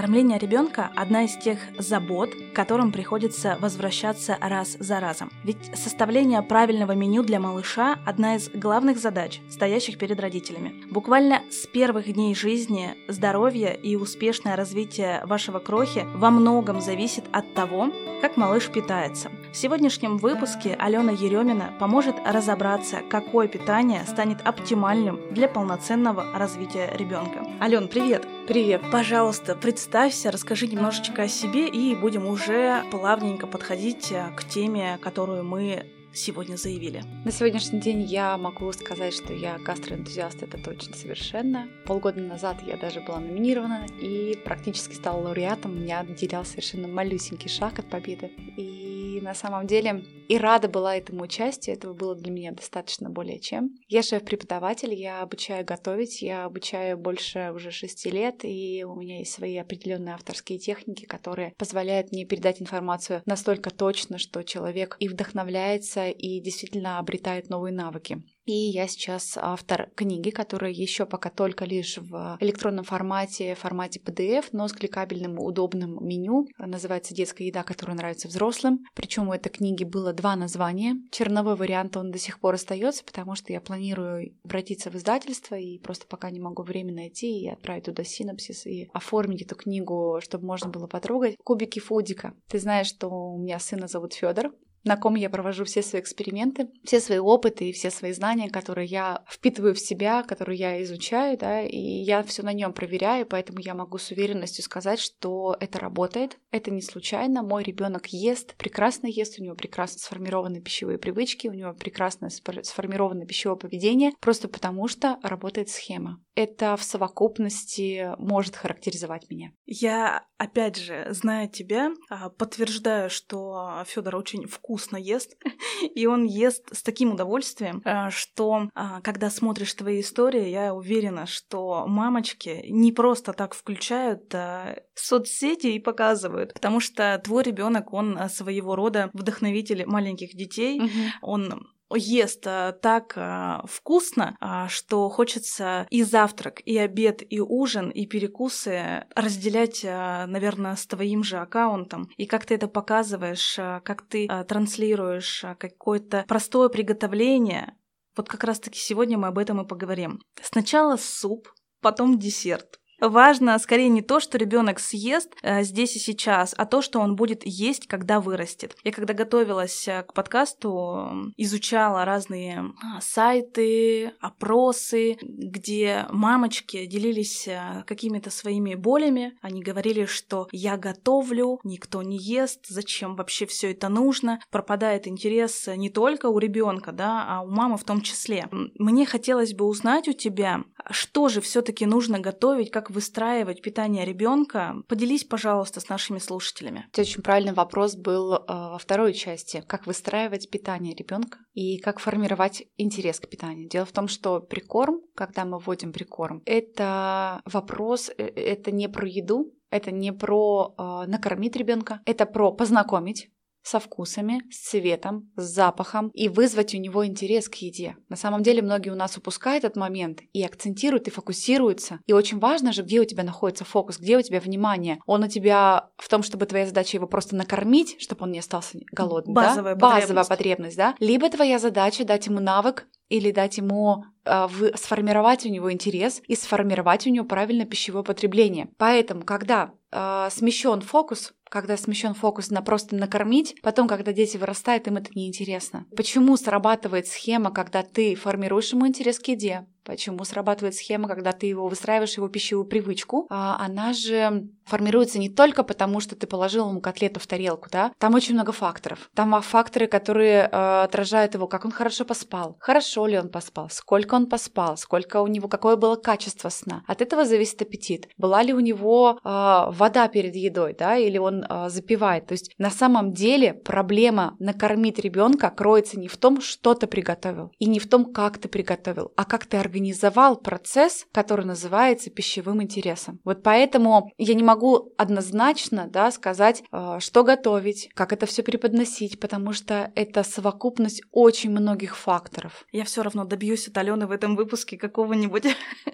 Кормление ребенка – одна из тех забот, к которым приходится возвращаться раз за разом. Ведь составление правильного меню для малыша – одна из главных задач, стоящих перед родителями. Буквально с первых дней жизни здоровье и успешное развитие вашего крохи во многом зависит от того, как малыш питается. В сегодняшнем выпуске Алена Еремина поможет разобраться, какое питание станет оптимальным для полноценного развития ребенка. Ален, привет! Привет! Пожалуйста, представься, расскажи немножечко о себе и будем уже плавненько подходить э, к теме, которую мы сегодня заявили? На сегодняшний день я могу сказать, что я гастроэнтузиаст, это точно совершенно. Полгода назад я даже была номинирована и практически стала лауреатом. Меня отделял совершенно малюсенький шаг от победы. И на самом деле и рада была этому участию, этого было для меня достаточно более чем. Я шеф-преподаватель, я обучаю готовить, я обучаю больше уже шести лет, и у меня есть свои определенные авторские техники, которые позволяют мне передать информацию настолько точно, что человек и вдохновляется, и действительно обретает новые навыки. И я сейчас автор книги, которая еще пока только лишь в электронном формате, формате PDF, но с кликабельным удобным меню. Называется «Детская еда, которая нравится взрослым». Причем у этой книги было два названия. Черновой вариант он до сих пор остается, потому что я планирую обратиться в издательство и просто пока не могу время найти и отправить туда синопсис и оформить эту книгу, чтобы можно было потрогать. Кубики Фудика. Ты знаешь, что у меня сына зовут Федор, на ком я провожу все свои эксперименты, все свои опыты и все свои знания, которые я впитываю в себя, которые я изучаю, да, и я все на нем проверяю, поэтому я могу с уверенностью сказать, что это работает, это не случайно. Мой ребенок ест, прекрасно ест, у него прекрасно сформированы пищевые привычки, у него прекрасно сформировано пищевое поведение, просто потому что работает схема. Это в совокупности может характеризовать меня. Я, опять же, зная тебя, а, подтверждаю, что Федор очень вкусно ест, и он ест с таким удовольствием, э, что а, когда смотришь твои истории, я уверена, что мамочки не просто так включают а, соцсети и показывают, потому что твой ребенок, он а, своего рода вдохновитель маленьких детей, угу. он ест а, так а, вкусно, а, что хочется и завтрак, и обед, и ужин, и перекусы разделять, наверное, с твоим же аккаунтом. И как ты это показываешь, как ты транслируешь какое-то простое приготовление. Вот как раз-таки сегодня мы об этом и поговорим. Сначала суп, потом десерт. Важно скорее не то, что ребенок съест э, здесь и сейчас, а то, что он будет есть, когда вырастет. Я когда готовилась э, к подкасту, изучала разные а, сайты, опросы, где мамочки делились э, какими-то своими болями. Они говорили, что я готовлю, никто не ест, зачем вообще все это нужно. Пропадает интерес не только у ребенка, да, а у мамы в том числе. Мне хотелось бы узнать у тебя, что же все-таки нужно готовить, как выстраивать питание ребенка? Поделись, пожалуйста, с нашими слушателями. Это очень правильный вопрос был э, во второй части. Как выстраивать питание ребенка и как формировать интерес к питанию. Дело в том, что прикорм, когда мы вводим прикорм, это вопрос, э, это не про еду, это не про э, накормить ребенка, это про познакомить со вкусами, с цветом, с запахом и вызвать у него интерес к еде. На самом деле многие у нас упускают этот момент и акцентируют и фокусируются. И очень важно же, где у тебя находится фокус, где у тебя внимание. Он у тебя в том, чтобы твоя задача его просто накормить, чтобы он не остался голодным. Базовая, да? потребность. Базовая потребность, да? Либо твоя задача дать ему навык или дать ему э, в, сформировать у него интерес и сформировать у него правильное пищевое потребление. Поэтому, когда э, смещен фокус, когда смещен фокус на просто накормить, потом, когда дети вырастают, им это неинтересно. Почему срабатывает схема, когда ты формируешь ему интерес к еде, Почему срабатывает схема, когда ты его выстраиваешь его пищевую привычку? А она же формируется не только потому, что ты положил ему котлету в тарелку, да? Там очень много факторов. Там факторы, которые э, отражают его, как он хорошо поспал, хорошо ли он поспал, сколько он поспал, сколько у него, какое было качество сна. От этого зависит аппетит. Была ли у него э, вода перед едой, да, или он э, запивает. То есть на самом деле проблема накормить ребенка кроется не в том, что ты приготовил, и не в том, как ты приготовил, а как ты организовал процесс, который называется пищевым интересом. Вот поэтому я не могу однозначно да, сказать, э, что готовить, как это все преподносить, потому что это совокупность очень многих факторов. Я все равно добьюсь от Алены в этом выпуске какого-нибудь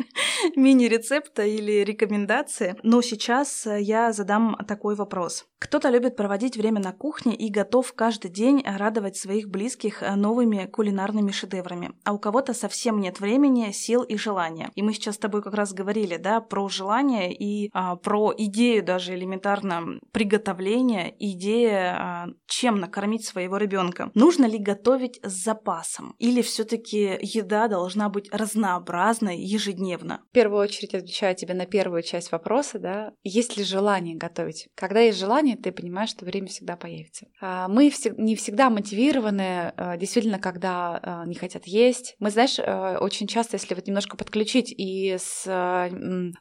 мини-рецепта или рекомендации. Но сейчас я задам такой вопрос. Кто-то любит проводить время на кухне и готов каждый день радовать своих близких новыми кулинарными шедеврами. А у кого-то совсем нет времени, сил и желания. И мы сейчас с тобой как раз говорили, да, про желание и а, про идею даже элементарно приготовления, идея, а, чем накормить своего ребенка. Нужно ли готовить с запасом? Или все-таки еда должна быть разнообразной ежедневно? В первую очередь отвечаю тебе на первую часть вопроса, да, есть ли желание готовить? Когда есть желание, ты понимаешь, что время всегда появится. А, мы не всегда мотивированы, а, действительно, когда не хотят есть. Мы, знаешь, очень часто, если вот немножко подключить и с,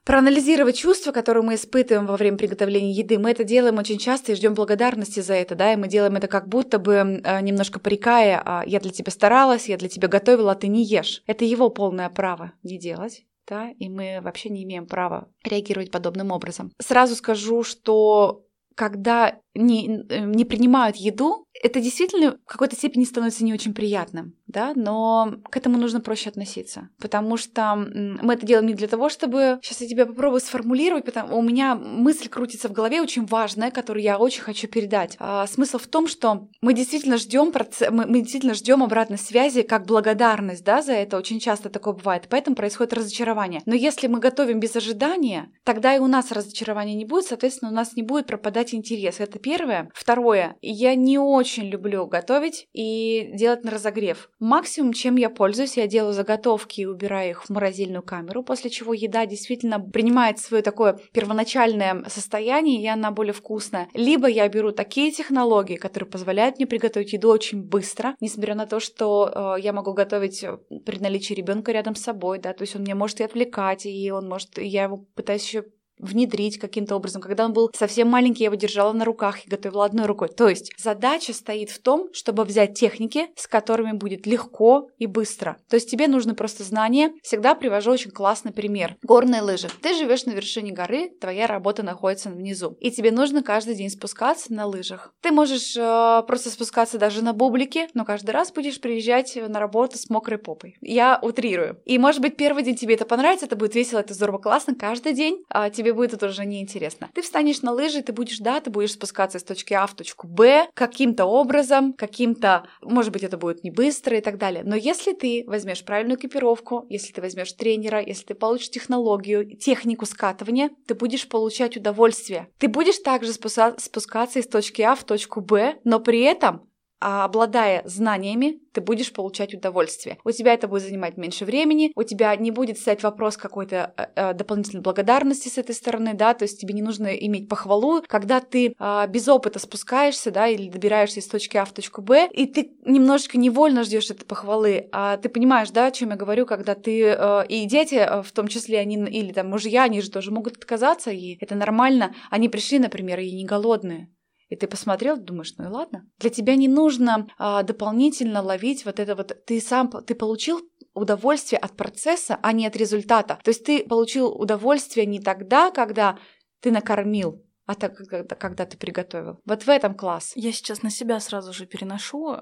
проанализировать чувства, которые мы испытываем во время приготовления еды, мы это делаем очень часто и ждем благодарности за это, да, и мы делаем это как будто бы немножко порекая, а, я для тебя старалась, я для тебя готовила, а ты не ешь. Это его полное право не делать да, и мы вообще не имеем права реагировать подобным образом. Сразу скажу, что когда не, не принимают еду, это действительно в какой-то степени становится не очень приятным, да, но к этому нужно проще относиться, потому что мы это делаем не для того, чтобы... Сейчас я тебя попробую сформулировать, потому у меня мысль крутится в голове очень важная, которую я очень хочу передать. А, смысл в том, что мы действительно ждем проц... мы, мы действительно ждем обратной связи как благодарность, да, за это очень часто такое бывает, поэтому происходит разочарование. Но если мы готовим без ожидания, тогда и у нас разочарования не будет, соответственно, у нас не будет пропадать интерес. Это первое. Второе, я не очень люблю готовить и делать на разогрев. Максимум, чем я пользуюсь, я делаю заготовки и убираю их в морозильную камеру, после чего еда действительно принимает свое такое первоначальное состояние, и она более вкусная. Либо я беру такие технологии, которые позволяют мне приготовить еду очень быстро, несмотря на то, что э, я могу готовить э, при наличии ребенка рядом с собой, да, то есть он меня может и отвлекать, и он может, я его пытаюсь еще внедрить каким-то образом. Когда он был совсем маленький, я его держала на руках и готовила одной рукой. То есть задача стоит в том, чтобы взять техники, с которыми будет легко и быстро. То есть тебе нужно просто знание. Всегда привожу очень классный пример. Горные лыжи. Ты живешь на вершине горы, твоя работа находится внизу. И тебе нужно каждый день спускаться на лыжах. Ты можешь э, просто спускаться даже на бублике, но каждый раз будешь приезжать на работу с мокрой попой. Я утрирую. И может быть первый день тебе это понравится, это будет весело, это здорово, классно. Каждый день э, тебе будет это уже неинтересно. Ты встанешь на лыжи, ты будешь, да, ты будешь спускаться из точки А в точку Б каким-то образом, каким-то, может быть, это будет не быстро и так далее. Но если ты возьмешь правильную экипировку, если ты возьмешь тренера, если ты получишь технологию, технику скатывания, ты будешь получать удовольствие. Ты будешь также спускаться из точки А в точку Б, но при этом а обладая знаниями, ты будешь получать удовольствие. У тебя это будет занимать меньше времени, у тебя не будет стоять вопрос какой-то э, э, дополнительной благодарности с этой стороны, да, то есть тебе не нужно иметь похвалу, когда ты э, без опыта спускаешься, да, или добираешься из точки А в точку Б, и ты немножечко невольно ждешь этой похвалы, а ты понимаешь, да, о чем я говорю, когда ты э, и дети, э, в том числе они или там мужья, они же тоже могут отказаться, и это нормально. Они пришли, например, и не голодные и ты посмотрел, думаешь, ну и ладно. Для тебя не нужно а, дополнительно ловить вот это вот. Ты сам, ты получил удовольствие от процесса, а не от результата. То есть ты получил удовольствие не тогда, когда ты накормил, а так, когда, когда ты приготовил. Вот в этом класс. Я сейчас на себя сразу же переношу.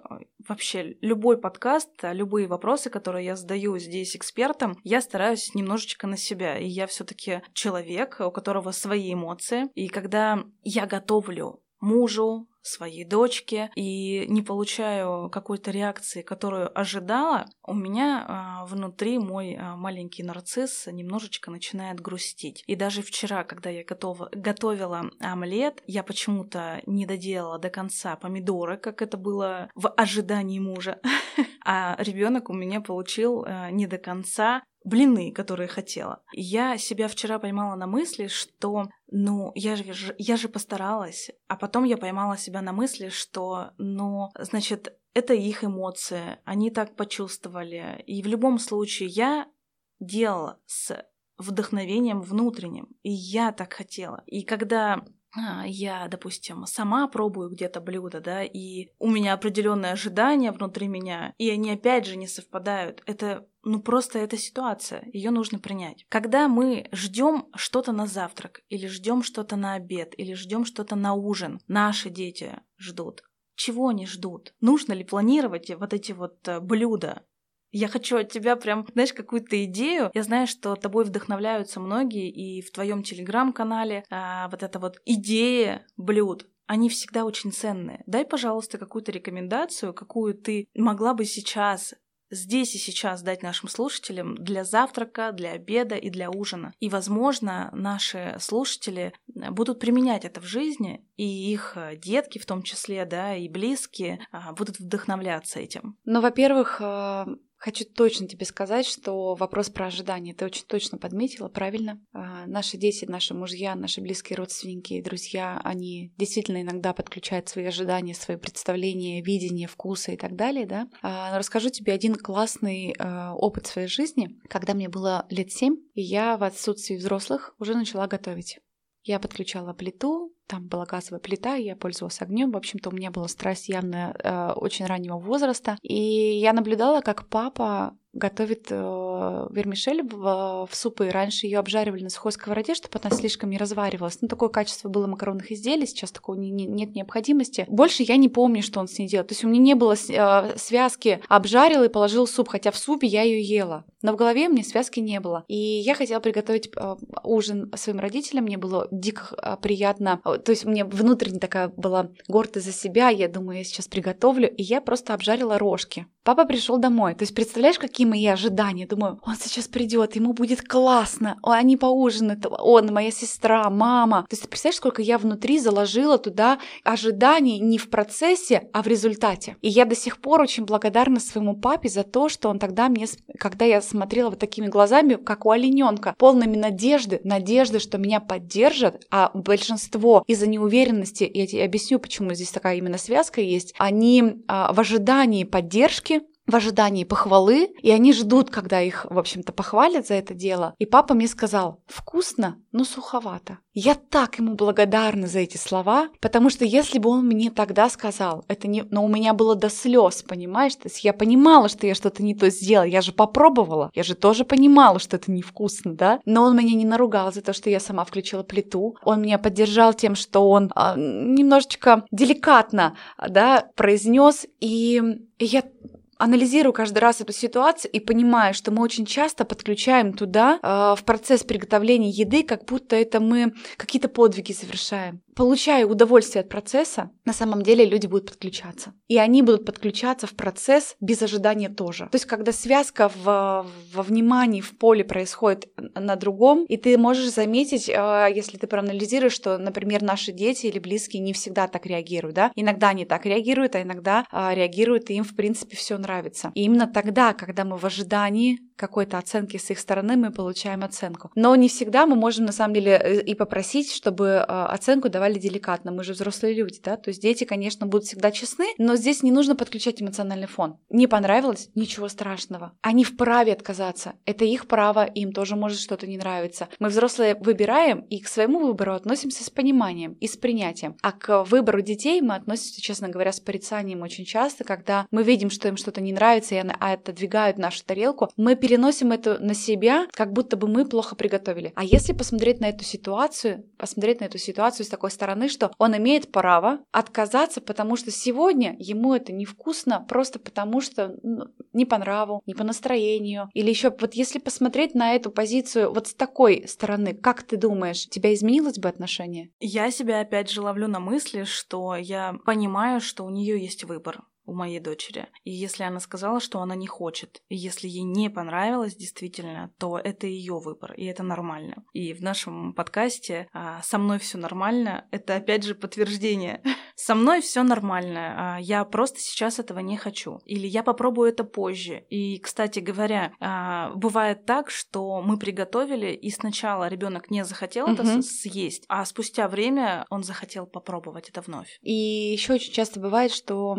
Вообще, любой подкаст, любые вопросы, которые я задаю здесь экспертам, я стараюсь немножечко на себя. И я все таки человек, у которого свои эмоции. И когда я готовлю мужу, своей дочке и не получаю какой-то реакции, которую ожидала, у меня а, внутри мой а, маленький нарцисс немножечко начинает грустить. И даже вчера, когда я готова, готовила омлет, я почему-то не доделала до конца помидоры, как это было в ожидании мужа. А ребенок у меня получил а, не до конца блины, которые хотела. Я себя вчера поймала на мысли, что, ну, я же, я же постаралась, а потом я поймала себя на мысли, что, ну, значит, это их эмоции, они так почувствовали, и в любом случае я делала с вдохновением внутренним, и я так хотела. И когда а, я, допустим, сама пробую где-то блюдо, да, и у меня определенные ожидания внутри меня, и они опять же не совпадают. Это, ну просто эта ситуация, ее нужно принять. Когда мы ждем что-то на завтрак, или ждем что-то на обед, или ждем что-то на ужин, наши дети ждут. Чего они ждут? Нужно ли планировать вот эти вот э, блюда? Я хочу от тебя прям, знаешь, какую-то идею. Я знаю, что тобой вдохновляются многие, и в твоем телеграм-канале а, вот эта вот идея блюд, они всегда очень ценные. Дай, пожалуйста, какую-то рекомендацию, какую ты могла бы сейчас здесь и сейчас дать нашим слушателям для завтрака, для обеда и для ужина. И, возможно, наши слушатели будут применять это в жизни, и их детки в том числе, да, и близкие а, будут вдохновляться этим. Ну, во-первых, а, Хочу точно тебе сказать, что вопрос про ожидания ты очень точно подметила, правильно. А, наши дети, наши мужья, наши близкие родственники, друзья, они действительно иногда подключают свои ожидания, свои представления, видения, вкусы и так далее, да. А, расскажу тебе один классный а, опыт своей жизни, когда мне было лет семь, и я в отсутствии взрослых уже начала готовить. Я подключала плиту, там была газовая плита, я пользовалась огнем. В общем-то, у меня была страсть явно э, очень раннего возраста. И я наблюдала, как папа готовит э, вермишель в, в супы. Раньше ее обжаривали на сухой сковороде, чтобы она слишком не разваривалась. Ну, такое качество было макаронных изделий, сейчас такого не, не, нет необходимости. Больше я не помню, что он с ней делал. То есть у меня не было э, связки обжарил и положил суп, хотя в супе я ее ела. Но в голове меня связки не было. И я хотела приготовить э, ужин своим родителям. Мне было дико э, приятно. То есть мне внутренне такая была гордость за себя. Я думаю, я сейчас приготовлю. И я просто обжарила рожки. Папа пришел домой. То есть представляешь, какие мои ожидания? Думаю, он сейчас придет, ему будет классно, они поужинают, он, моя сестра, мама. То есть ты представляешь, сколько я внутри заложила туда ожиданий не в процессе, а в результате. И я до сих пор очень благодарна своему папе за то, что он тогда мне, когда я смотрела вот такими глазами, как у олененка, полными надежды, надежды, что меня поддержат, а большинство из-за неуверенности, я тебе объясню, почему здесь такая именно связка есть, они а, в ожидании поддержки в ожидании похвалы, и они ждут, когда их, в общем-то, похвалят за это дело. И папа мне сказал, вкусно, но суховато. Я так ему благодарна за эти слова, потому что если бы он мне тогда сказал, это не... Но у меня было до слез, понимаешь? То есть я понимала, что я что-то не то сделала, я же попробовала, я же тоже понимала, что это невкусно, да? Но он меня не наругал за то, что я сама включила плиту. Он меня поддержал тем, что он а, немножечко деликатно, да, произнес, и я анализирую каждый раз эту ситуацию и понимаю, что мы очень часто подключаем туда э, в процесс приготовления еды, как будто это мы какие-то подвиги совершаем получая удовольствие от процесса, на самом деле люди будут подключаться. И они будут подключаться в процесс без ожидания тоже. То есть, когда связка в, во внимании, в поле происходит на другом, и ты можешь заметить, а, если ты проанализируешь, что, например, наши дети или близкие не всегда так реагируют, да? Иногда они так реагируют, а иногда а, реагируют, и им, в принципе, все нравится. И именно тогда, когда мы в ожидании какой-то оценки с их стороны, мы получаем оценку. Но не всегда мы можем, на самом деле, э, и попросить, чтобы а, оценку давали деликатно, мы же взрослые люди, да, то есть дети, конечно, будут всегда честны, но здесь не нужно подключать эмоциональный фон. Не понравилось? Ничего страшного. Они вправе отказаться. Это их право, им тоже может что-то не нравиться. Мы взрослые выбираем и к своему выбору относимся с пониманием и с принятием. А к выбору детей мы относимся, честно говоря, с порицанием очень часто, когда мы видим, что им что-то не нравится, и они отодвигают нашу тарелку, мы переносим это на себя, как будто бы мы плохо приготовили. А если посмотреть на эту ситуацию, посмотреть на эту ситуацию с такой стороны, что он имеет право отказаться, потому что сегодня ему это невкусно, просто потому что ну, не по нраву, не по настроению. Или еще вот если посмотреть на эту позицию вот с такой стороны, как ты думаешь, тебя изменилось бы отношение? Я себя опять же ловлю на мысли, что я понимаю, что у нее есть выбор у моей дочери. И если она сказала, что она не хочет, и если ей не понравилось действительно, то это ее выбор, и это нормально. И в нашем подкасте а, «Со мной все нормально» — это опять же подтверждение. Со мной все нормально, а, я просто сейчас этого не хочу. Или я попробую это позже. И, кстати говоря, а, бывает так, что мы приготовили, и сначала ребенок не захотел угу. это съесть, а спустя время он захотел попробовать это вновь. И еще очень часто бывает, что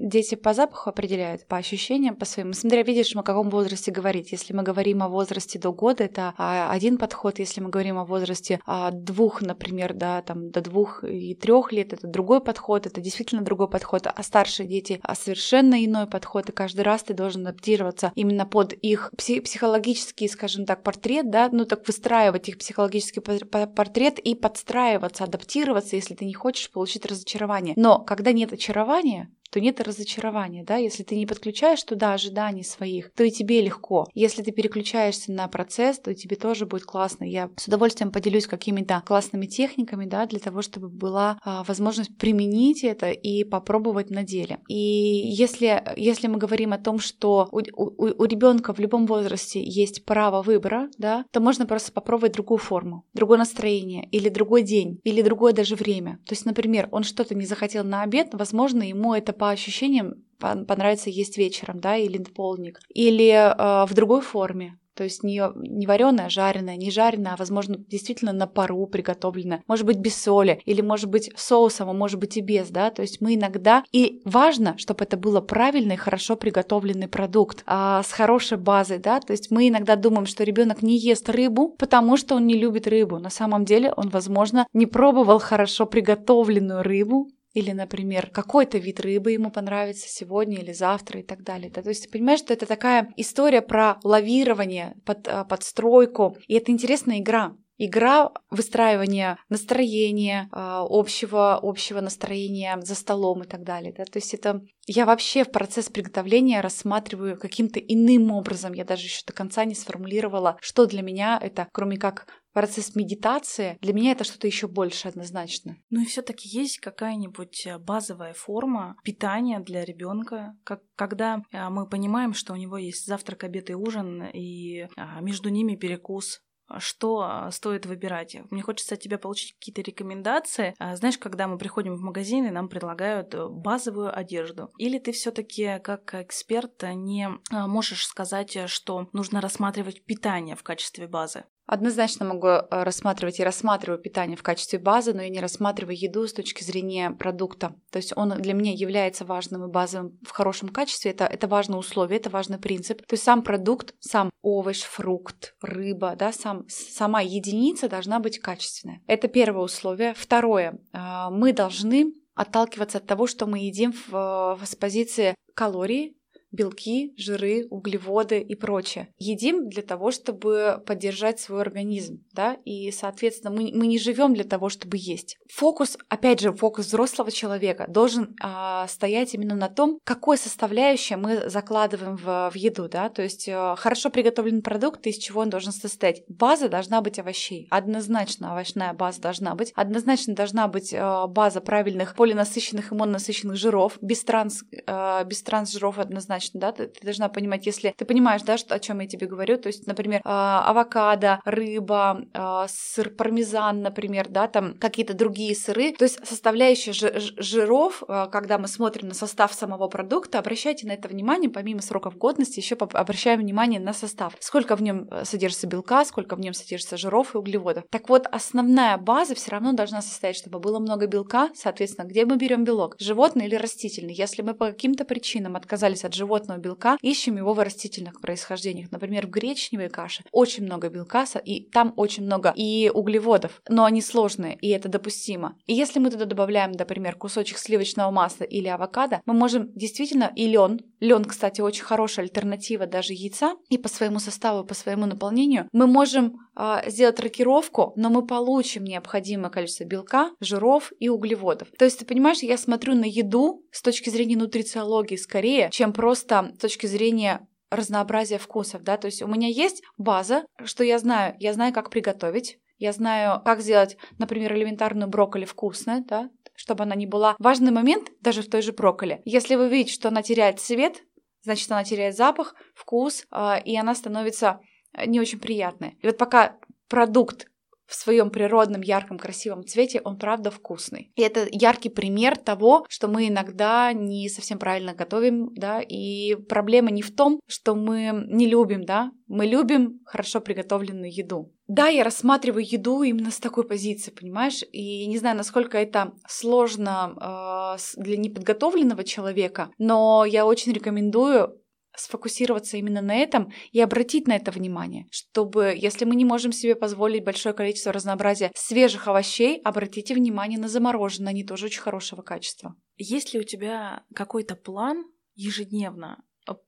дети по запаху определяют, по ощущениям, по своим. Смотря, видишь, о каком возрасте говорить. Если мы говорим о возрасте до года, это а, один подход. Если мы говорим о возрасте а, двух, например, да, там до двух и трех лет, это другой подход, это действительно другой подход. А старшие дети а совершенно иной подход. И каждый раз ты должен адаптироваться именно под их психологический, скажем так, портрет, да, ну так выстраивать их психологический портрет и подстраиваться, адаптироваться, если ты не хочешь получить разочарование. Но когда нет очарования, то нет разочарования, да, если ты не подключаешь туда ожиданий своих, то и тебе легко. Если ты переключаешься на процесс, то тебе тоже будет классно. Я с удовольствием поделюсь какими-то классными техниками, да, для того, чтобы была а, возможность применить это и попробовать на деле. И если, если мы говорим о том, что у, у, у ребенка в любом возрасте есть право выбора, да, то можно просто попробовать другую форму, другое настроение, или другой день, или другое даже время. То есть, например, он что-то не захотел на обед, возможно, ему это по ощущениям понравится есть вечером, да, или полдник, или э, в другой форме. То есть не, не вареная, а жареная, не жареная, а, возможно, действительно на пару приготовленная. Может быть, без соли, или может быть соусом, а может быть и без, да. То есть мы иногда... И важно, чтобы это было правильный, хорошо приготовленный продукт а, с хорошей базой, да. То есть мы иногда думаем, что ребенок не ест рыбу, потому что он не любит рыбу. На самом деле он, возможно, не пробовал хорошо приготовленную рыбу, или, например, какой-то вид рыбы ему понравится сегодня или завтра и так далее. Да? То есть ты понимаешь, что это такая история про лавирование, под, а, подстройку, и это интересная игра. Игра выстраивания настроения, а, общего, общего настроения за столом и так далее. Да? То есть это я вообще в процесс приготовления рассматриваю каким-то иным образом. Я даже еще до конца не сформулировала, что для меня это, кроме как процесс медитации, для меня это что-то еще больше однозначно. Ну и все-таки есть какая-нибудь э, базовая форма питания для ребенка, как, когда э, мы понимаем, что у него есть завтрак, обед и ужин, и а, между ними перекус, что а, стоит выбирать. Мне хочется от тебя получить какие-то рекомендации. А, знаешь, когда мы приходим в магазин и нам предлагают э, базовую одежду. Или ты все-таки как эксперт не можешь сказать, что нужно рассматривать питание в качестве базы? Однозначно могу э, рассматривать и рассматриваю питание в качестве базы, но я не рассматриваю еду с точки зрения продукта. То есть он для меня является важным и базовым в хорошем качестве. Это, это важное условие, это важный принцип. То есть сам продукт, сам овощ, фрукт, рыба, да, сам, сама единица должна быть качественная. Это первое условие. Второе. А, мы должны отталкиваться от того, что мы едим в, в, с позиции калорий, белки, жиры, углеводы и прочее. Едим для того, чтобы поддержать свой организм, да, и, соответственно, мы, мы не живем для того, чтобы есть. Фокус, опять же, фокус взрослого человека должен а, стоять именно на том, какой составляющее мы закладываем в, в еду, да, то есть а, хорошо приготовленный продукт, из чего он должен состоять. База должна быть овощей, однозначно овощная база должна быть, однозначно должна быть а, база правильных полинасыщенных и мононасыщенных жиров, без транс, а, без транс жиров однозначно однозначно, да, ты, ты должна понимать, если ты понимаешь, да, что, о чем я тебе говорю, то есть, например, э, авокадо, рыба, э, сыр пармезан, например, да, там какие-то другие сыры, то есть составляющие жиров, э, когда мы смотрим на состав самого продукта, обращайте на это внимание, помимо сроков годности, еще обращаем внимание на состав. Сколько в нем содержится белка, сколько в нем содержится жиров и углеводов. Так вот, основная база все равно должна состоять, чтобы было много белка, соответственно, где мы берем белок, животный или растительный. Если мы по каким-то причинам отказались от животного, животного белка, ищем его в растительных происхождениях. Например, в гречневой каше очень много белка, и там очень много и углеводов, но они сложные, и это допустимо. И если мы туда добавляем, например, кусочек сливочного масла или авокадо, мы можем действительно и лен, лен, кстати, очень хорошая альтернатива даже яйца, и по своему составу, по своему наполнению, мы можем э, сделать рокировку, но мы получим необходимое количество белка, жиров и углеводов. То есть, ты понимаешь, я смотрю на еду с точки зрения нутрициологии скорее, чем просто просто с точки зрения разнообразия вкусов, да, то есть у меня есть база, что я знаю, я знаю, как приготовить, я знаю, как сделать, например, элементарную брокколи вкусной, да, чтобы она не была... Важный момент даже в той же брокколи. Если вы видите, что она теряет цвет, значит, она теряет запах, вкус, э, и она становится не очень приятной. И вот пока продукт в своем природном, ярком, красивом цвете, он правда вкусный. И это яркий пример того, что мы иногда не совсем правильно готовим, да, и проблема не в том, что мы не любим, да, мы любим хорошо приготовленную еду. Да, я рассматриваю еду именно с такой позиции, понимаешь? И не знаю, насколько это сложно э, для неподготовленного человека, но я очень рекомендую сфокусироваться именно на этом и обратить на это внимание, чтобы, если мы не можем себе позволить большое количество разнообразия свежих овощей, обратите внимание на замороженные, они тоже очень хорошего качества. Есть ли у тебя какой-то план ежедневно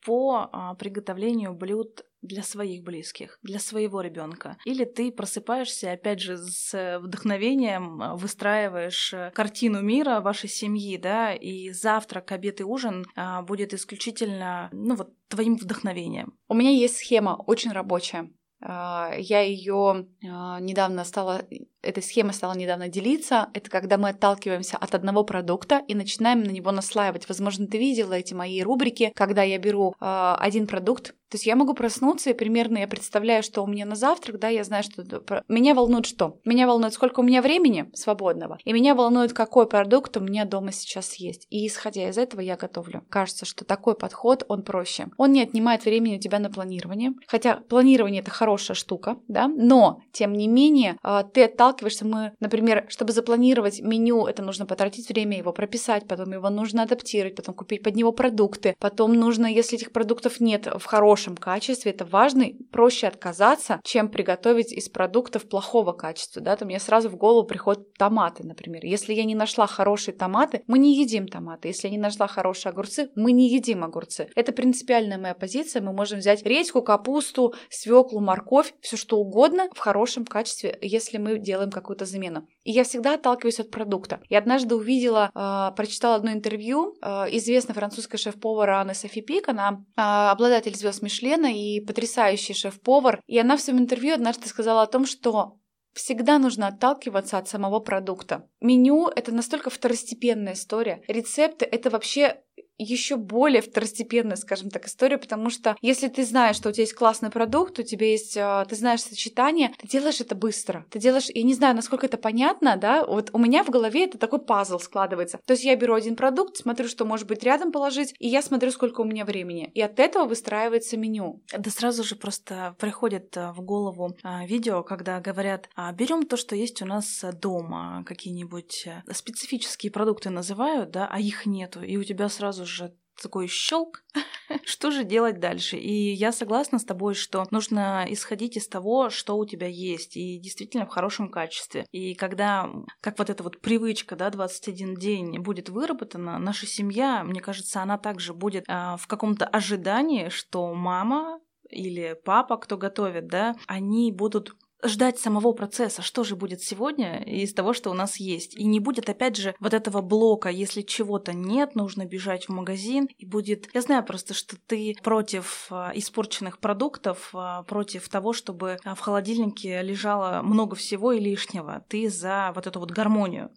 по а, приготовлению блюд для своих близких, для своего ребенка. Или ты просыпаешься, опять же, с вдохновением, а, выстраиваешь э, картину мира вашей семьи, да, и завтрак, обед и ужин а, будет исключительно, ну вот, твоим вдохновением. У меня есть схема очень рабочая. Я ее недавно стала эта схема стала недавно делиться, это когда мы отталкиваемся от одного продукта и начинаем на него наслаивать. Возможно, ты видела эти мои рубрики, когда я беру э, один продукт, то есть я могу проснуться и примерно я представляю, что у меня на завтрак, да, я знаю, что меня волнует что? Меня волнует, сколько у меня времени свободного, и меня волнует, какой продукт у меня дома сейчас есть. И исходя из этого я готовлю. Кажется, что такой подход, он проще. Он не отнимает времени у тебя на планирование, хотя планирование это хорошая штука, да, но тем не менее а, ты отталкиваешься сталкиваешься, мы, например, чтобы запланировать меню, это нужно потратить время, его прописать, потом его нужно адаптировать, потом купить под него продукты, потом нужно, если этих продуктов нет в хорошем качестве, это важно, проще отказаться, чем приготовить из продуктов плохого качества, да, то мне сразу в голову приходят томаты, например. Если я не нашла хорошие томаты, мы не едим томаты. Если я не нашла хорошие огурцы, мы не едим огурцы. Это принципиальная моя позиция. Мы можем взять редьку, капусту, свеклу, морковь, все что угодно в хорошем качестве, если мы делаем делаем какую-то замену. И я всегда отталкиваюсь от продукта. Я однажды увидела, э, прочитала одно интервью э, известной французской шеф-повар Анны Софи Пик. Она э, обладатель звезд Мишлена и потрясающий шеф-повар. И она в своем интервью однажды сказала о том, что Всегда нужно отталкиваться от самого продукта. Меню — это настолько второстепенная история. Рецепты — это вообще еще более второстепенная, скажем так, история, потому что если ты знаешь, что у тебя есть классный продукт, у тебя есть, а, ты знаешь сочетание, ты делаешь это быстро. Ты делаешь, я не знаю, насколько это понятно, да, вот у меня в голове это такой пазл складывается. То есть я беру один продукт, смотрю, что может быть рядом положить, и я смотрю, сколько у меня времени. И от этого выстраивается меню. Да сразу же просто приходит а, в голову а, видео, когда говорят, берем то, что есть у нас дома, какие-нибудь специфические продукты называют, да, а их нету, и у тебя сразу же такой щелк, что же делать дальше? И я согласна с тобой, что нужно исходить из того, что у тебя есть, и действительно в хорошем качестве. И когда, как вот эта вот привычка, да, 21 день будет выработана, наша семья, мне кажется, она также будет а, в каком-то ожидании, что мама или папа, кто готовит, да, они будут ждать самого процесса, что же будет сегодня из того, что у нас есть. И не будет, опять же, вот этого блока, если чего-то нет, нужно бежать в магазин, и будет... Я знаю просто, что ты против а, испорченных продуктов, а, против того, чтобы а, в холодильнике лежало много всего и лишнего. Ты за вот эту вот гармонию.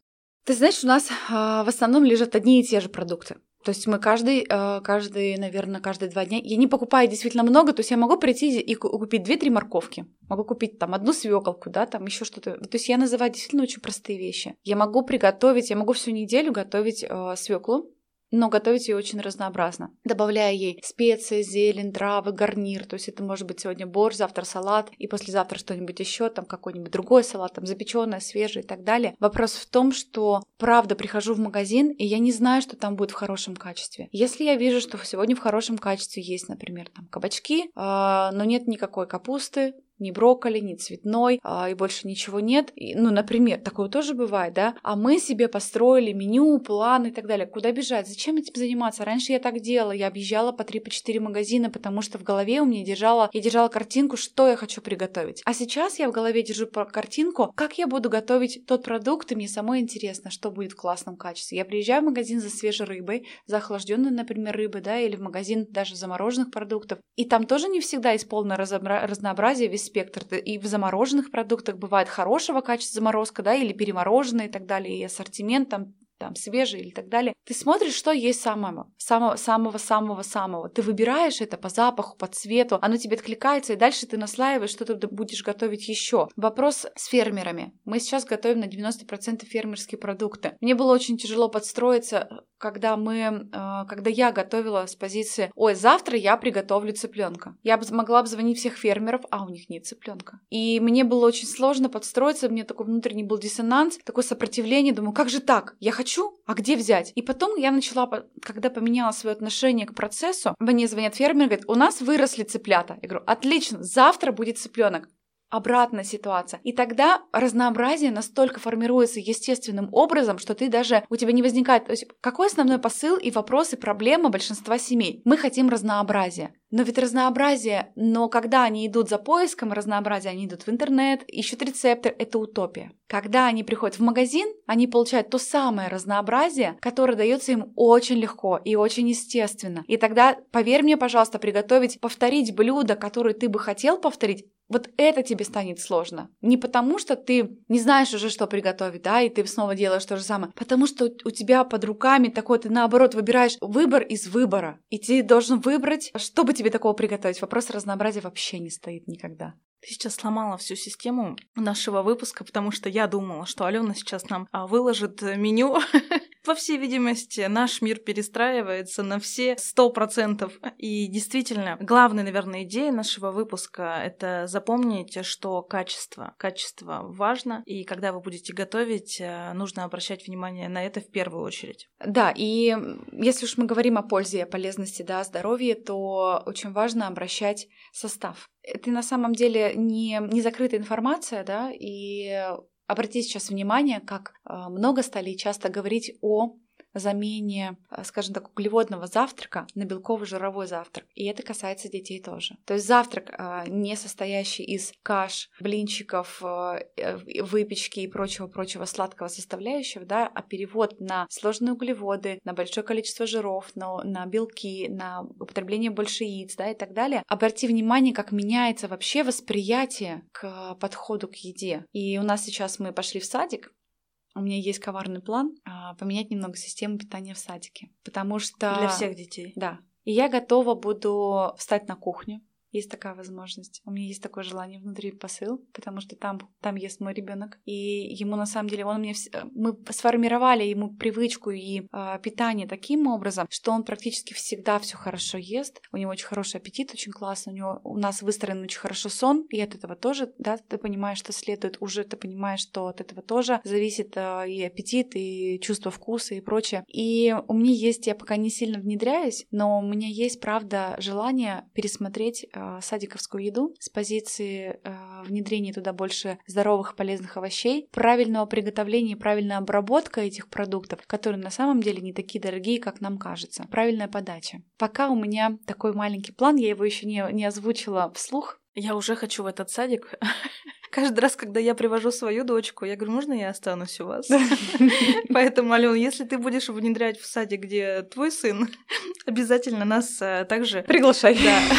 Ты знаешь, у нас в основном лежат одни и те же продукты. То есть мы каждый, э, каждый, наверное, каждые два дня. Я не покупаю действительно много, то есть я могу прийти и купить две-три морковки. Могу купить там одну свеколку, да, там еще что-то. То есть я называю действительно очень простые вещи. Я могу приготовить, я могу всю неделю готовить э, свеклу, но готовить ее очень разнообразно, добавляя ей специи, зелень, травы, гарнир. То есть это может быть сегодня борщ, завтра салат, и послезавтра что-нибудь еще, там какой-нибудь другой салат, там запеченное, свежее и так далее. Вопрос в том, что правда прихожу в магазин, и я не знаю, что там будет в хорошем качестве. Если я вижу, что сегодня в хорошем качестве есть, например, там кабачки, э, но нет никакой капусты, ни брокколи, ни цветной, а, и больше ничего нет. И, ну, например, такое тоже бывает, да? А мы себе построили меню, план и так далее. Куда бежать? Зачем этим заниматься? Раньше я так делала, я объезжала по 3-4 магазина, потому что в голове у меня держала, я держала картинку, что я хочу приготовить. А сейчас я в голове держу картинку, как я буду готовить тот продукт, и мне самой интересно, что будет в классном качестве. Я приезжаю в магазин за свежей рыбой, за охлажденной, например, рыбой, да, или в магазин даже замороженных продуктов. И там тоже не всегда есть полное разнообразие, весь спектр. И в замороженных продуктах бывает хорошего качества заморозка, да, или перемороженные и так далее, и ассортимент там там свежий или так далее. Ты смотришь, что есть самого, самого, самого, самого, самого. Ты выбираешь это по запаху, по цвету, оно тебе откликается, и дальше ты наслаиваешь, что ты будешь готовить еще. Вопрос с фермерами. Мы сейчас готовим на 90% фермерские продукты. Мне было очень тяжело подстроиться, когда мы, э, когда я готовила с позиции, ой, завтра я приготовлю цыпленка. Я могла обзвонить всех фермеров, а у них нет цыпленка. И мне было очень сложно подстроиться, мне такой внутренний был диссонанс, такое сопротивление, думаю, как же так? Я хочу хочу, а где взять? И потом я начала, когда поменяла свое отношение к процессу, мне звонят фермеры, говорят, у нас выросли цыплята. Я говорю, отлично, завтра будет цыпленок. Обратная ситуация. И тогда разнообразие настолько формируется естественным образом, что ты даже, у тебя не возникает... То есть, какой основной посыл и вопросы, проблемы большинства семей? Мы хотим разнообразия. Но ведь разнообразие, но когда они идут за поиском разнообразия, они идут в интернет, ищут рецепты, это утопия. Когда они приходят в магазин, они получают то самое разнообразие, которое дается им очень легко и очень естественно. И тогда, поверь мне, пожалуйста, приготовить, повторить блюдо, которое ты бы хотел повторить, вот это тебе станет сложно. Не потому, что ты не знаешь уже, что приготовить, да, и ты снова делаешь то же самое. Потому что у тебя под руками такой, ты наоборот выбираешь выбор из выбора. И ты должен выбрать, что бы тебе такого приготовить. Вопрос разнообразия вообще не стоит никогда. Ты сейчас сломала всю систему нашего выпуска, потому что я думала, что Алена сейчас нам а, выложит меню По всей видимости, наш мир перестраивается на все сто процентов. И действительно, главная, наверное, идея нашего выпуска — это запомнить, что качество, качество важно, и когда вы будете готовить, э, нужно обращать внимание на это в первую очередь. Да, и если уж мы говорим о пользе и о полезности, да, здоровья, то очень важно обращать состав. Это на самом деле не, не закрытая информация, да, и Обратите сейчас внимание, как а, много стали часто говорить о замене, э, скажем так, углеводного завтрака на белково-жировой завтрак. И это касается детей тоже. То есть завтрак, а, не состоящий из каш, блинчиков, э, э, выпечки и прочего-прочего сладкого составляющего, да, а перевод на сложные углеводы, на большое количество жиров, на, на белки, на употребление больше яиц, да, и так далее. Обрати внимание, как меняется вообще восприятие к подходу к еде. И у нас сейчас мы пошли в садик, у меня есть коварный план а, поменять немного систему питания в садике. Потому что... Для всех детей. Да. И я готова буду встать на кухню, есть такая возможность. У меня есть такое желание внутри посыл, потому что там, там ест мой ребенок. И ему на самом деле, он мне э, мы сформировали ему привычку и э, питание таким образом, что он практически всегда все хорошо ест. У него очень хороший аппетит, очень классно. У него у нас выстроен очень хорошо сон, и от этого тоже, да, ты понимаешь, что следует, уже ты понимаешь, что от этого тоже зависит э, и аппетит, и чувство вкуса и прочее. И у меня есть, я пока не сильно внедряюсь, но у меня есть, правда, желание пересмотреть Э, садиковскую еду с позиции э, внедрения туда больше здоровых полезных овощей, правильного приготовления и правильная обработка этих продуктов, которые на самом деле не такие дорогие, как нам кажется. Правильная подача. Пока у меня такой маленький план, я его еще не, не озвучила вслух. Я уже хочу в этот садик. Каждый раз, когда я привожу свою дочку, я говорю, можно я останусь у вас? Поэтому, Ален, если ты будешь внедрять в садик, где твой сын, обязательно нас э, также приглашай. Да.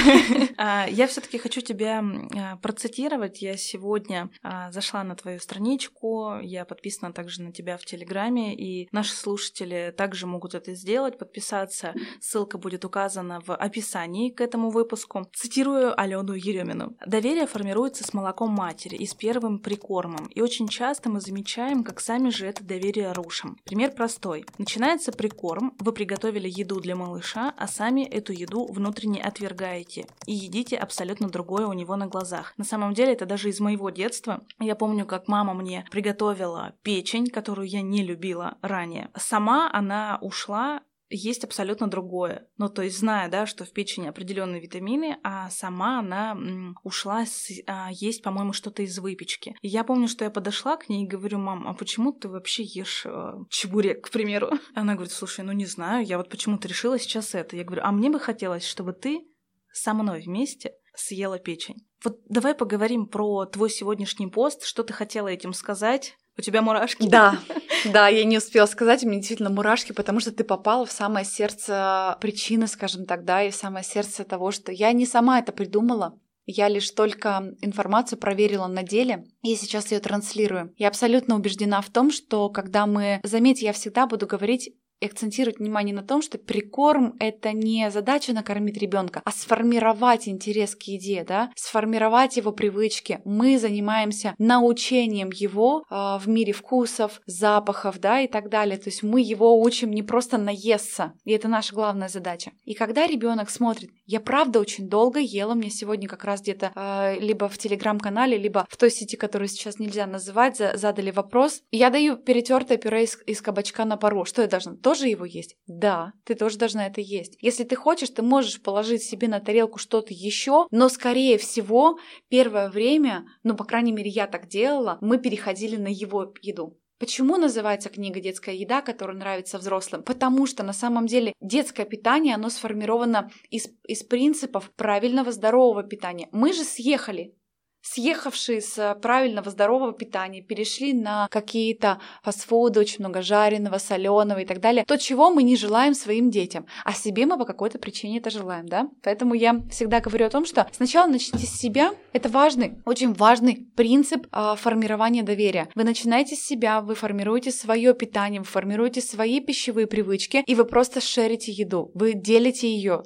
А, я все-таки хочу тебя а, процитировать. Я сегодня а, зашла на твою страничку, я подписана также на тебя в Телеграме, и наши слушатели также могут это сделать, подписаться. Ссылка будет указана в описании к этому выпуску. Цитирую Алену Еремину. Доверие формируется с молоком матери и с первым прикормом, и очень часто мы замечаем, как сами же это доверие рушим. Пример простой. Начинается прикорм, вы приготовили еду для малыша, а сами эту еду внутренне отвергаете и едите абсолютно другое у него на глазах. На самом деле это даже из моего детства. Я помню, как мама мне приготовила печень, которую я не любила ранее. Сама она ушла есть абсолютно другое. Ну, то есть, зная, да, что в печени определенные витамины, а сама она ушла с, а, есть, по-моему, что-то из выпечки. И я помню, что я подошла к ней и говорю, мам, а почему ты вообще ешь э, чебурек, к примеру? Она говорит, слушай, ну не знаю, я вот почему-то решила сейчас это. Я говорю, а мне бы хотелось, чтобы ты со мной вместе съела печень. Вот давай поговорим про твой сегодняшний пост, что ты хотела этим сказать, у тебя мурашки? Да, да, я не успела сказать, у меня действительно мурашки, потому что ты попала в самое сердце причины, скажем так, да, и в самое сердце того, что я не сама это придумала, я лишь только информацию проверила на деле и сейчас ее транслирую. Я абсолютно убеждена в том, что когда мы... Заметьте, я всегда буду говорить и акцентировать внимание на том, что прикорм — это не задача накормить ребенка, а сформировать интерес к еде, да, сформировать его привычки. Мы занимаемся научением его э, в мире вкусов, запахов, да, и так далее. То есть мы его учим не просто наесться, и это наша главная задача. И когда ребенок смотрит, я правда очень долго ела, мне сегодня как раз где-то э, либо в телеграм-канале, либо в той сети, которую сейчас нельзя называть, задали вопрос. Я даю перетертое пюре из, из кабачка на пару. Что я должна? Тоже его есть? Да, ты тоже должна это есть. Если ты хочешь, ты можешь положить себе на тарелку что-то еще, но, скорее всего, первое время, ну, по крайней мере, я так делала, мы переходили на его еду. Почему называется книга «Детская еда», которая нравится взрослым? Потому что на самом деле детское питание, оно сформировано из, из принципов правильного здорового питания. Мы же съехали съехавшие с правильного здорового питания, перешли на какие-то фастфуды, очень много жареного, соленого и так далее. То, чего мы не желаем своим детям, а себе мы по какой-то причине это желаем, да? Поэтому я всегда говорю о том, что сначала начните с себя. Это важный, очень важный принцип э, формирования доверия. Вы начинаете с себя, вы формируете свое питание, вы формируете свои пищевые привычки, и вы просто шерите еду. Вы делите ее.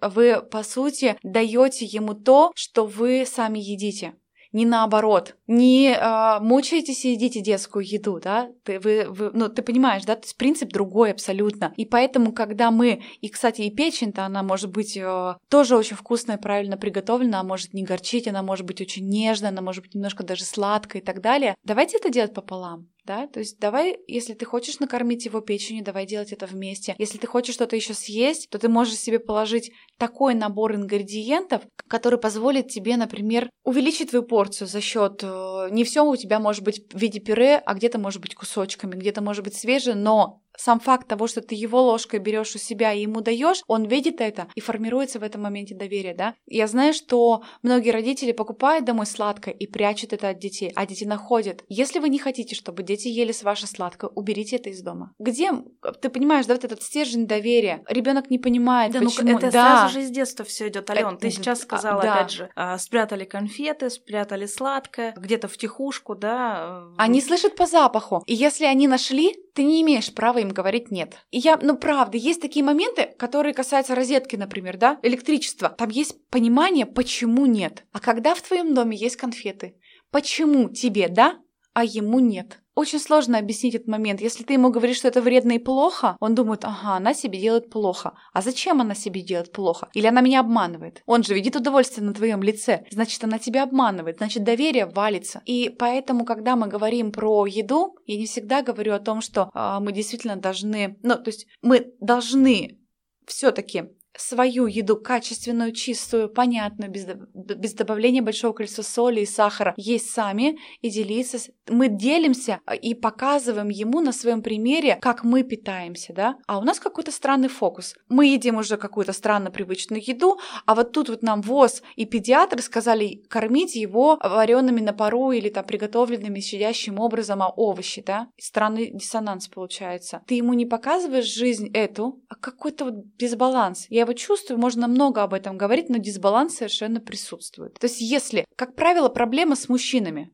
Вы, по сути, даете ему то, что вы сами едите не наоборот. Не э, мучаетесь и едите детскую еду, да? Ты, вы, вы, ну, ты понимаешь, да? То есть принцип другой абсолютно. И поэтому, когда мы... И, кстати, и печень-то, она может быть э, тоже очень вкусная, правильно приготовлена, она может не горчить, она может быть очень нежная, она может быть немножко даже сладкая и так далее. Давайте это делать пополам да, то есть давай, если ты хочешь накормить его печенью, давай делать это вместе. Если ты хочешь что-то еще съесть, то ты можешь себе положить такой набор ингредиентов, который позволит тебе, например, увеличить твою порцию за счет э, не все у тебя может быть в виде пюре, а где-то может быть кусочками, где-то может быть свежее, но сам факт того, что ты его ложкой берешь у себя и ему даешь, он видит это и формируется в этом моменте доверие, да. Я знаю, что многие родители покупают домой сладкое и прячут это от детей, а дети находят. Если вы не хотите, чтобы дети ели с ваше сладкое, уберите это из дома. Где, ты понимаешь, да, вот этот стержень доверия, ребенок не понимает, да, почему. Ну, это да. сразу же из детства все идет, Ален. Это, ты сейчас сказала, да. опять же, а, спрятали конфеты, спрятали сладкое, где-то в тихушку, да. Они слышат по запаху, и если они нашли, ты не имеешь права им говорить нет. И я, ну правда, есть такие моменты, которые касаются розетки, например, да, электричества. Там есть понимание, почему нет. А когда в твоем доме есть конфеты, почему тебе да, а ему нет? Очень сложно объяснить этот момент. Если ты ему говоришь, что это вредно и плохо, он думает, ага, она себе делает плохо. А зачем она себе делает плохо? Или она меня обманывает? Он же видит удовольствие на твоем лице. Значит, она тебя обманывает. Значит, доверие валится. И поэтому, когда мы говорим про еду, я не всегда говорю о том, что э, мы действительно должны, ну, то есть мы должны все-таки свою еду качественную, чистую, понятную, без, без добавления большого количества соли и сахара, есть сами и делиться. Мы делимся а, и показываем ему на своем примере, как мы питаемся, да? А у нас какой-то странный фокус. Мы едим уже какую-то странно привычную еду, а вот тут вот нам ВОЗ и педиатры сказали кормить его вареными на пару или там приготовленными щадящим образом а овощи, да? Странный диссонанс получается. Ты ему не показываешь жизнь эту, а какой-то вот дисбаланс. Я его чувствую, можно много об этом говорить, но дисбаланс совершенно присутствует. То есть если, как правило, проблема с мужчинами,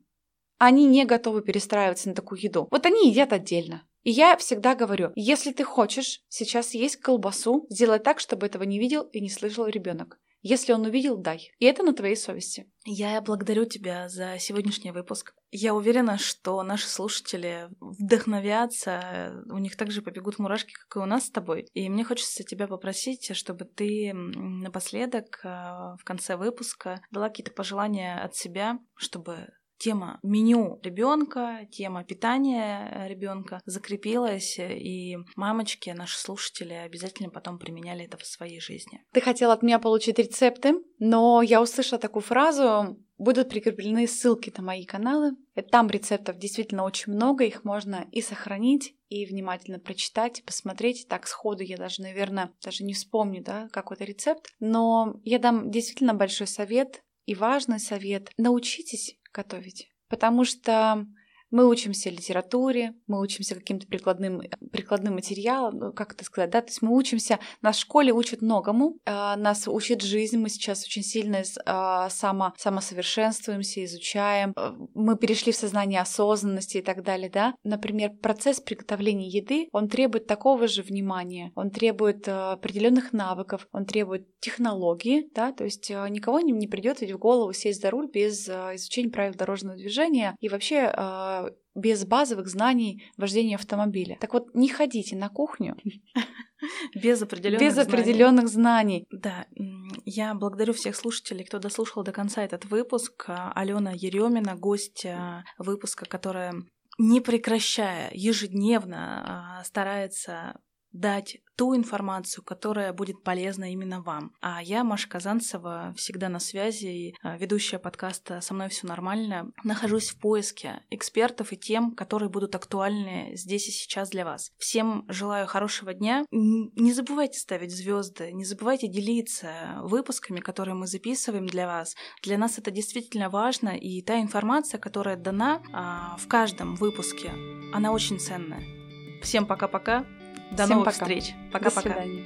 они не готовы перестраиваться на такую еду. Вот они едят отдельно. И я всегда говорю, если ты хочешь сейчас есть колбасу, сделай так, чтобы этого не видел и не слышал ребенок. Если он увидел, дай. И это на твоей совести. Я благодарю тебя за сегодняшний выпуск. Я уверена, что наши слушатели вдохновятся, у них также побегут мурашки, как и у нас с тобой. И мне хочется тебя попросить, чтобы ты напоследок, а, в конце выпуска, дала какие-то пожелания от себя, чтобы тема меню ребенка, тема питания э, ребенка закрепилась, и мамочки, наши слушатели обязательно потом применяли это в своей жизни. Ты хотела от меня получить рецепты, но я услышала такую фразу Будут прикреплены ссылки на мои каналы. Там рецептов действительно очень много, их можно и сохранить, и внимательно прочитать, и посмотреть. Так сходу я даже, наверное, даже не вспомню, да, какой-то рецепт. Но я дам действительно большой совет и важный совет. Научитесь готовить. Потому что мы учимся литературе, мы учимся каким-то прикладным, прикладным материалам, ну, как это сказать, да, то есть мы учимся, нас в школе учат многому, э, нас учит жизнь, мы сейчас очень сильно э, само, самосовершенствуемся, изучаем, э, мы перешли в сознание осознанности и так далее, да. Например, процесс приготовления еды, он требует такого же внимания, он требует э, определенных навыков, он требует технологии, да, то есть э, никого не, придет ведь в голову сесть за руль без э, изучения правил дорожного движения и вообще э, без базовых знаний вождения автомобиля. Так вот, не ходите на кухню без определенных без определенных знаний. Да, я благодарю всех слушателей, кто дослушал до конца этот выпуск. Алена Еремина, гость а, выпуска, которая не прекращая ежедневно старается дать ту информацию, которая будет полезна именно вам. А я, Маша Казанцева, всегда на связи, и а, ведущая подкаста «Со мной все нормально», нахожусь в поиске экспертов и тем, которые будут актуальны здесь и сейчас для вас. Всем желаю хорошего дня. Не забывайте ставить звезды, не забывайте делиться выпусками, которые мы записываем для вас. Для нас это действительно важно, и та информация, которая дана а, в каждом выпуске, она очень ценная. Всем пока-пока. До Всем новых пока. встреч. До Пока-пока. свидания.